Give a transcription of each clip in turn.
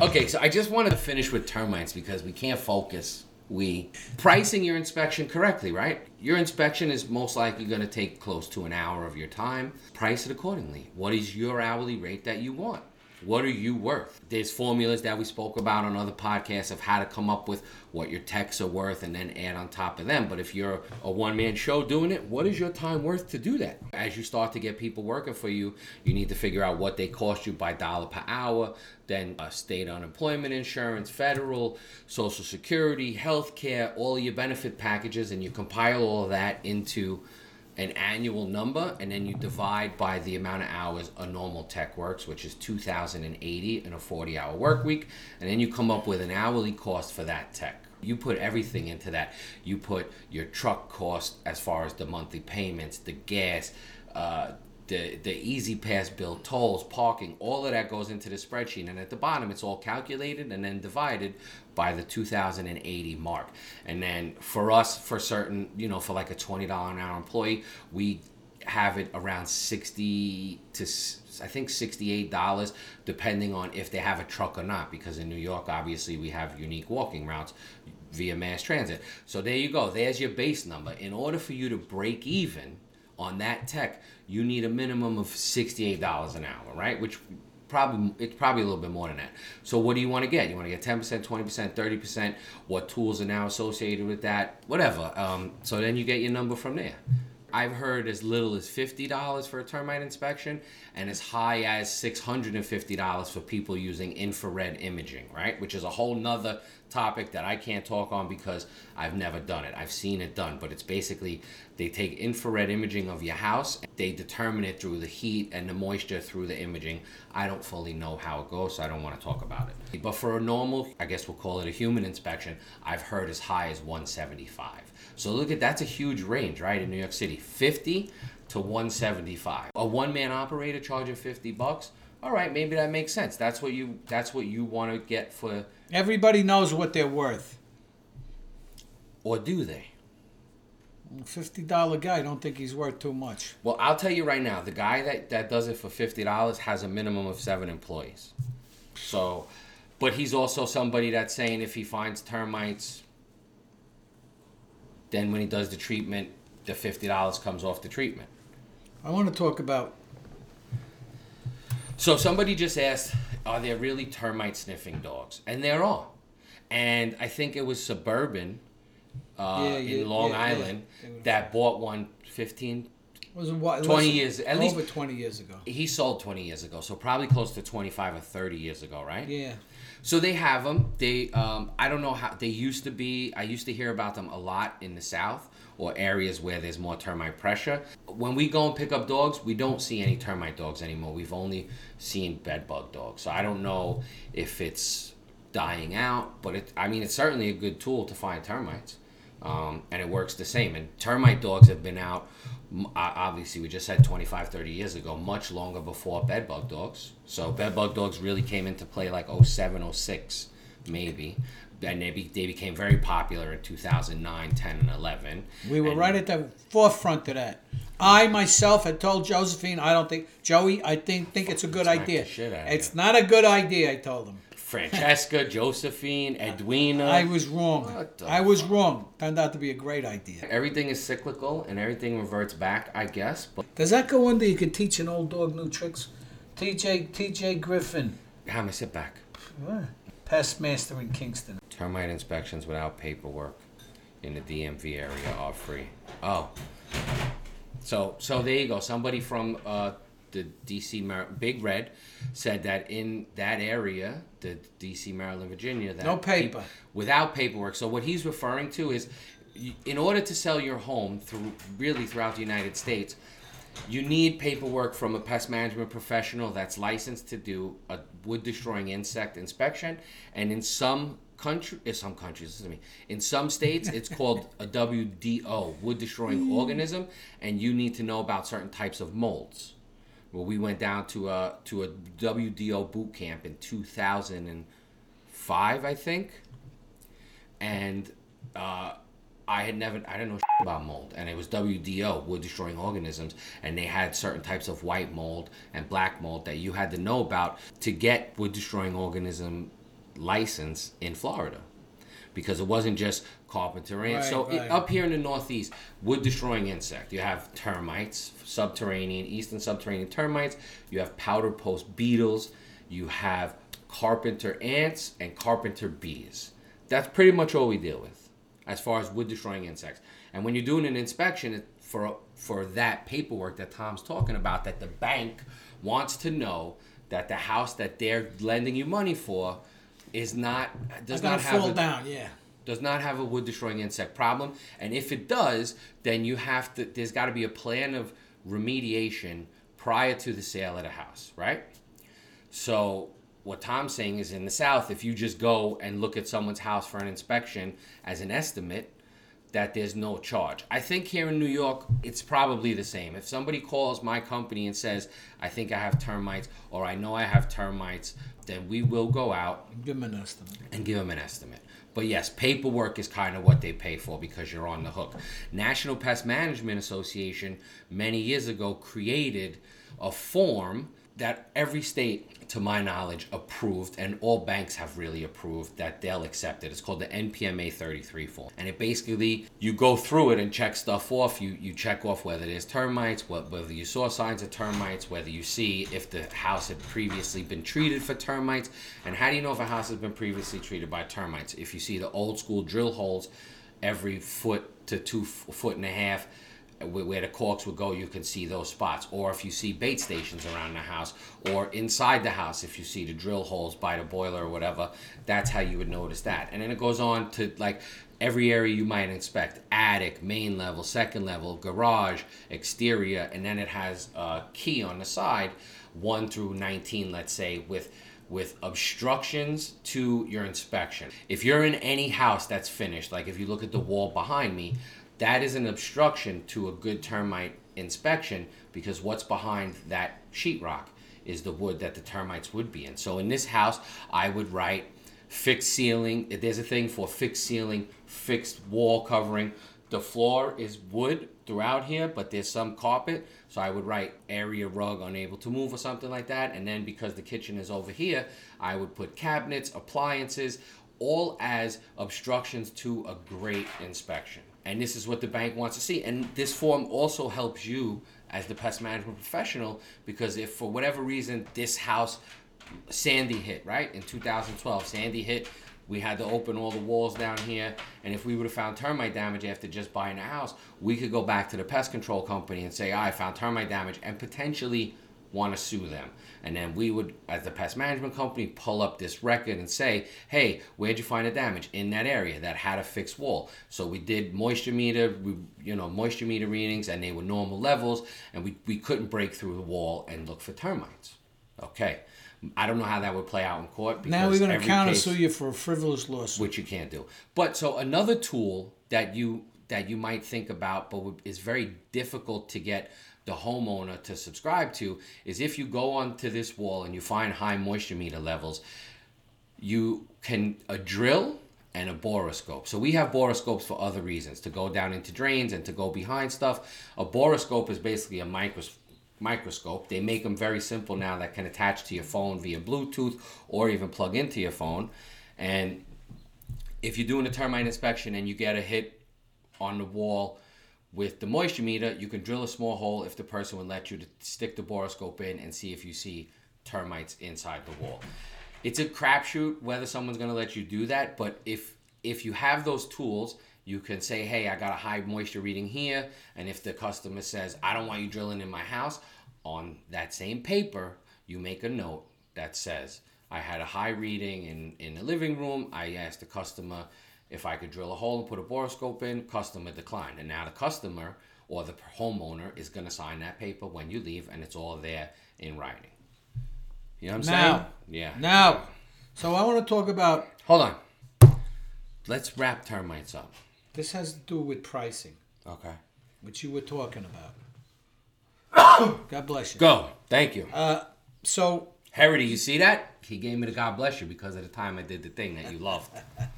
Okay, so I just wanted to finish with termites because we can't focus. We pricing your inspection correctly, right? Your inspection is most likely going to take close to an hour of your time. Price it accordingly. What is your hourly rate that you want? What are you worth? There's formulas that we spoke about on other podcasts of how to come up with what your techs are worth and then add on top of them. But if you're a one man show doing it, what is your time worth to do that? As you start to get people working for you, you need to figure out what they cost you by dollar per hour, then uh, state unemployment insurance, federal, social security, health care, all your benefit packages, and you compile all of that into an annual number and then you divide by the amount of hours a normal tech works which is 2080 in a 40 hour work week and then you come up with an hourly cost for that tech. You put everything into that. You put your truck cost as far as the monthly payments the gas uh, the the E-ZPass bill tolls parking all of that goes into the spreadsheet. And at the bottom it's all calculated and then divided by the 2080 mark. And then for us for certain you know for like a $20 an hour employee we have it around 60 to i think $68 depending on if they have a truck or not. Because in new york obviously we have unique walking routes via mass transit. So there you go. There's your base number. In order for you to break even on that tech you need a minimum of $68 an hour right which probably it's probably a little bit more than that. So what do you want to get? You want to get ten percent, twenty percent, thirty percent. What tools are now associated with that? Whatever. Um, so then you get your number from there. I've heard as little as fifty dollars for a termite inspection, and as high as six hundred and fifty dollars for people using infrared imaging, right? Which is a whole nother topic that I can't talk on because I've never done it. I've seen it done, but it's basically they take infrared imaging of your house, they determine it through the heat and the moisture through the imaging. I don't fully know how it goes, so I don't want to talk about it. But for a normal, I guess we'll call it a human inspection, I've heard as high as 175. So look at that's a huge range, right? In New York City, 50 to 175. A one-man operator charging 50 bucks. All right, maybe that makes sense. That's what you that's what you want to get for Everybody knows what they're worth. or do they? Fifty dollar guy, I don't think he's worth too much. Well, I'll tell you right now, the guy that, that does it for fifty dollars has a minimum of seven employees. So, but he's also somebody that's saying if he finds termites, then when he does the treatment, the fifty dollars comes off the treatment. I want to talk about So somebody just asked, are there really termite sniffing dogs? And there are. And I think it was Suburban uh, Yeah, yeah, in Long yeah. Island that bought one 15, was it what 20 listen, years- at over least- twenty years ago. he sold 20 years ago so probably close to 25 or 30 years ago right Yeah, so they have them they um, i don't know how they used to be i used to hear about them a lot in the south or areas where there's more termite pressure. When we go and pick up dogs we don't see any termite dogs anymore. We've only seen bedbug dogs. So i don't know if it's dying out but it i mean it's certainly a good tool to find termites. Um, and it works the same. And termite dogs have been out obviously we just had 25 30 years ago much longer before bedbug dogs so bedbug dogs really came into play like 07 06 maybe and they, be, they became very popular in 2009 10 and 11 we were And- right at the forefront of that. I myself had told Josephine, I don't think Joey, I think think it's a good idea. shit out It's not a good idea. I told him. Francesca josephine edwina I was wrong. What I was wrong. Turned out to be a great idea. everything is cyclical and everything reverts back i guess but Does that go under? You could teach an old dog new tricks. TJ TJ Griffin, how am i sit back pest master in Kingston. Termite inspections without paperwork in the DMV area are free. Oh, so so there you go. Somebody from uh, the DC Mar- Big Red said that in that area, the DC Maryland Virginia, that No paper. without paperwork. So what he's referring to is, in order to sell your home through really throughout the United States. You need paperwork from a pest management professional that's licensed to do a wood destroying insect inspection. And in some country, in some countries, listen to me, in some states, it's called a WDO, wood destroying mm. organism, and you need to know about certain types of molds. Well, we went down to a to a WDO boot camp in 2005, I think, and uh, I had never, I didn't know about mold, and it was WDO, wood destroying organisms, and they had certain types of white mold and black mold that you had to know about to get wood destroying organism license in Florida because it wasn't just carpenter ants. so Right, it- up here in the Northeast, wood destroying insect. You have termites, subterranean, eastern subterranean termites. You have powder post beetles. You have carpenter ants and carpenter bees. That's pretty much all we deal with as far as wood destroying insects. And when you're doing an inspection for for that paperwork that Tom's talking about, that the bank wants to know that the house that they're lending you money for is not does not have fall a, down. Yeah. does not have a wood destroying insect problem and if it does then you have to there's got to be a plan of remediation prior to the sale of the house right so what tom's saying is in the south if you just go and look at someone's house for an inspection as an estimate that there's no charge i think here in new york it's probably the same if somebody calls my company and says i think i have termites or i know i have termites then we will go out Give him an estimate. and give them an estimate. But yes, paperwork is kind of what they pay for because you're on the hook. National Pest Management Association many years ago created a form that every state, to my knowledge, approved, and all banks have really approved that they'll accept it. It's called the NPMA 33 form, and it basically you go through it and check stuff off. You you check off whether there's termites, what whether you saw signs of termites, whether you see if the house had previously been treated for termites, and how do you know if a house has been previously treated by termites? If you see the old school drill holes every foot to two foot and a half where the corks would go, you can see those spots. Or if you see bait stations around the house, or inside the house, if you see the drill holes by the boiler or whatever, that's how you would notice that. And then it goes on to like every area you might inspect attic, main level, second level, garage, exterior, and then it has a key on the side, 1 through 19, let's say, with with obstructions to your inspection. If you're in any house that's finished, like if you look at the wall behind me, that is an obstruction to a good termite inspection because what's behind that sheetrock is the wood that the termites would be in. So in this house, I would write fixed ceiling. There's a thing for fixed ceiling, fixed wall covering. The floor is wood throughout here, but there's some carpet. So I would write area rug unable to move or something like that. And then because the kitchen is over here, I would put cabinets, appliances, all as obstructions to a great inspection. And this is what the bank wants to see. And this form also helps you as the pest management professional because if for whatever reason this house Sandy hit, right? In 2012, Sandy hit. We had to open all the walls down here, and if we would have found termite damage after just buying a house, we could go back to the pest control company and say, "I found termite damage," and potentially want to sue them. And then we would, as the pest management company, pull up this record and say, "Hey, where'd you find the damage in that area that had a fixed wall?" So we did moisture meter, we, you know, moisture meter readings, and they were normal levels, and we we couldn't break through the wall and look for termites. Okay. I don't know how that would play out in court. Because Now we're going to counter sue you for a frivolous lawsuit. which you can't do. But so another tool that you that you might think about, but is very difficult to get the homeowner to subscribe to, is if you go onto this wall and you find high moisture meter levels, you can a drill and a borescope. So we have borescopes for other reasons, to go down into drains and to go behind stuff. A borescope is basically a micros- microscope. They make them very simple now that can attach to your phone via Bluetooth or even plug into your phone. And if you're doing a termite inspection and you get a hit on the wall with the moisture meter, you can drill a small hole if the person would let you to stick the borescope in and see if you see termites inside the wall. It's a crapshoot whether someone's going to let you do that, but if if you have those tools, you can say, "Hey, I got a high moisture reading here," and if the customer says, "I don't want you drilling in my house," on that same paper, you make a note that says, "I had a high reading in in the living room. I asked the customer if I could drill a hole and put a borescope in." Customer declined, and now the customer or the homeowner is going to sign that paper when you leave, and it's all there in writing. You know what I'm Now. saying? Yeah. Now, so I want to talk about Hold on. Let's wrap termites up. this has to do with pricing, Okay. which you were talking about. God bless you. Go. Thank you. Uh, So Harry, do you see that? He gave me the God bless you because of the time I did the thing that you loved.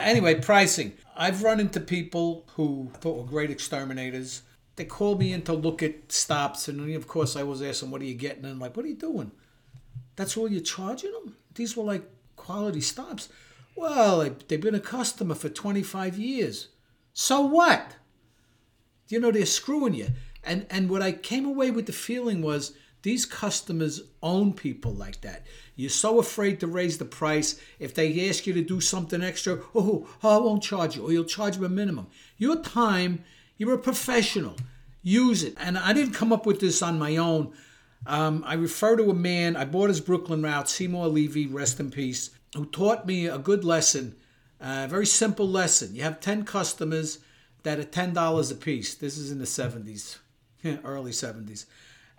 Anyway, pricing. I've run into people who thought were great exterminators. They called me in to look at stops, and of course, I was asking, "What are you getting?" And I'm like, "What are you doing? That's all you're charging them?" These were like quality stops. Well, they- they've been a customer for 25 years. So what? You know, they're screwing you. And and what I came away with the feeling was these customers own people like that. You're so afraid to raise the price. If they ask you to do something extra, oh, oh I won't charge you, or you'll charge them a minimum. Your time, you're a professional. Use it. And I didn't come up with this on my own. Um, I refer to a man, I bought his Brooklyn route, Seymour Levy, rest in peace, who taught me a good lesson, a very simple lesson. You have 10 customers that are $10 a piece. This is in the 70s, early 70s.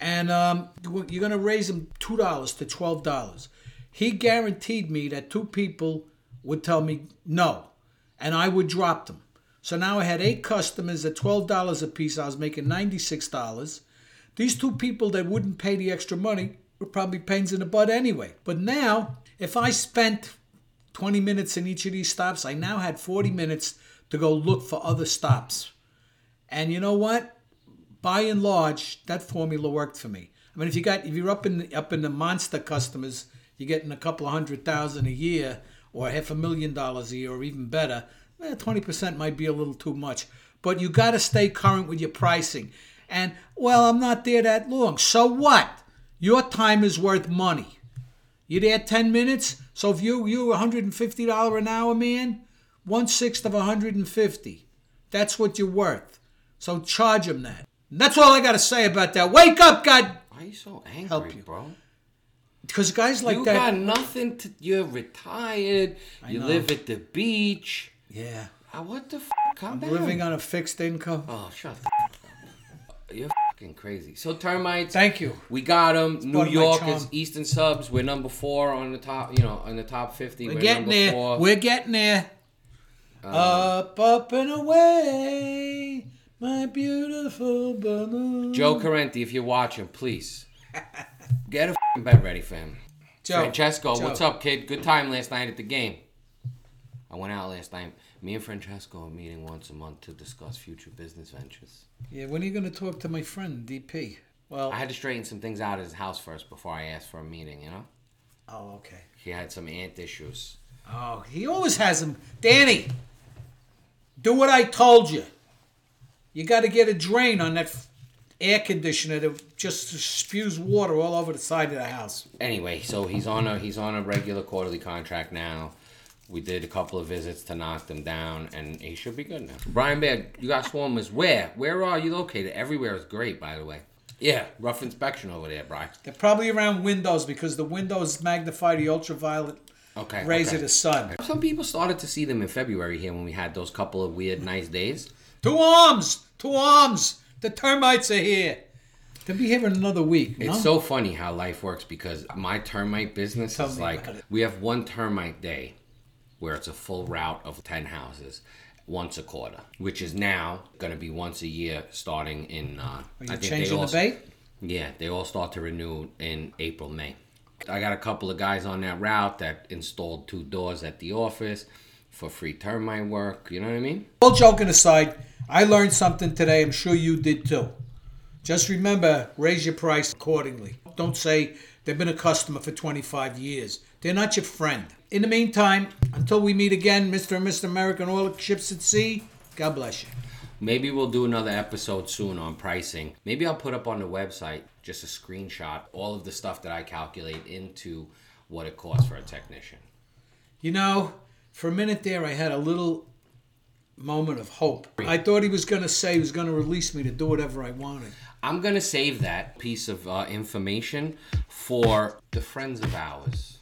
And um, you're going to raise them $2 to $12. He guaranteed me that two people would tell me no, and I would drop them. So now I had eight customers at $12 a piece. I was making $96. These two people that wouldn't pay the extra money were probably pains in the butt anyway. But now, if I spent 20 minutes in each of these stops, I now had 40 minutes to go look for other stops. And you know what? By and large, that formula worked for me. I mean, if you got if you're up in the, up in the monster customers, you're getting a couple of hundred thousand a year, or half a million dollars a year, or even better. eh, Twenty percent might be a little too much, but you got to stay current with your pricing. And well, I'm not there that long. So what? Your time is worth money. You're there ten minutes? So if you you $150 an hour, man, one sixth of 150. That's what you're worth. So charge them that. That's all I got to say about that. Wake up, God! Why are you so angry, Help you. bro? Because guys like you that. You got nothing to. You're retired. You know. live at the beach. yeah. Ah, what the f? Calm down. Living on a fixed income. Oh, shut the f- up. You're fucking crazy. So termites. Thank you. We got them. New of my York is Eastern subs. We're number four on the top. You know, on the top fifty. We're We're, getting number there. four. We're getting there. up, up and away, my beautiful balloon. Joe Carenti, if you're watching, please get a f***ing bed ready for him. Joe, Francesco, Joe. what's up, kid? Good time last night at the game. I went out last night. Me and Francesco are meeting once a month to discuss future business ventures. Yeah, when are you going to talk to my friend DP? Well, I had to straighten some things out at his house first before I asked for a meeting, you know? oh, okay. He had some ant issues. Oh, he always has them. Danny, do what I told you. You got to get a drain on that f- air conditioner that just spews water all over the side of the house. Anyway, so he's on a he's on a regular quarterly contract now. We did a couple of visits to knock them down, and he should be good now. Brian Bear, you got swarmers. Where? Where are you located? Everywhere is great, by the way. Yeah, rough inspection over there, Brian. They're probably around windows because the windows magnify the ultraviolet Okay. rays okay. of the sun. Some people started to see them in February here when we had those couple of weird, nice days. Two arms! Two arms! The termites are here. They'll be here in another week. It's no? so funny how life works because my termite business Tell is like we have one termite day where it's a full route of 10 houses once a quarter, which is now going to be once a year starting in. Uh, Are you I think changing all, the bait? Yeah, they all start to renew in April, May. I got a couple of guys on that route that installed two doors at the office for free termite work. You know what I mean? All joking aside, I learned something today. I'm sure you did too. Just remember, raise your price accordingly. Don't say they've been a customer for 25 years. They're not your friend. In the meantime, until we meet again, Mr. and Mr. American Oil Ships at Sea, God bless you. Maybe we'll do another episode soon on pricing. Maybe I'll put up on the website just a screenshot, all of the stuff that I calculate into what it costs for a technician. You know, for a minute there, I had a little moment of hope. I thought he was going to say he was going to release me to do whatever I wanted. I'm gonna save that piece of uh, information for the friends of ours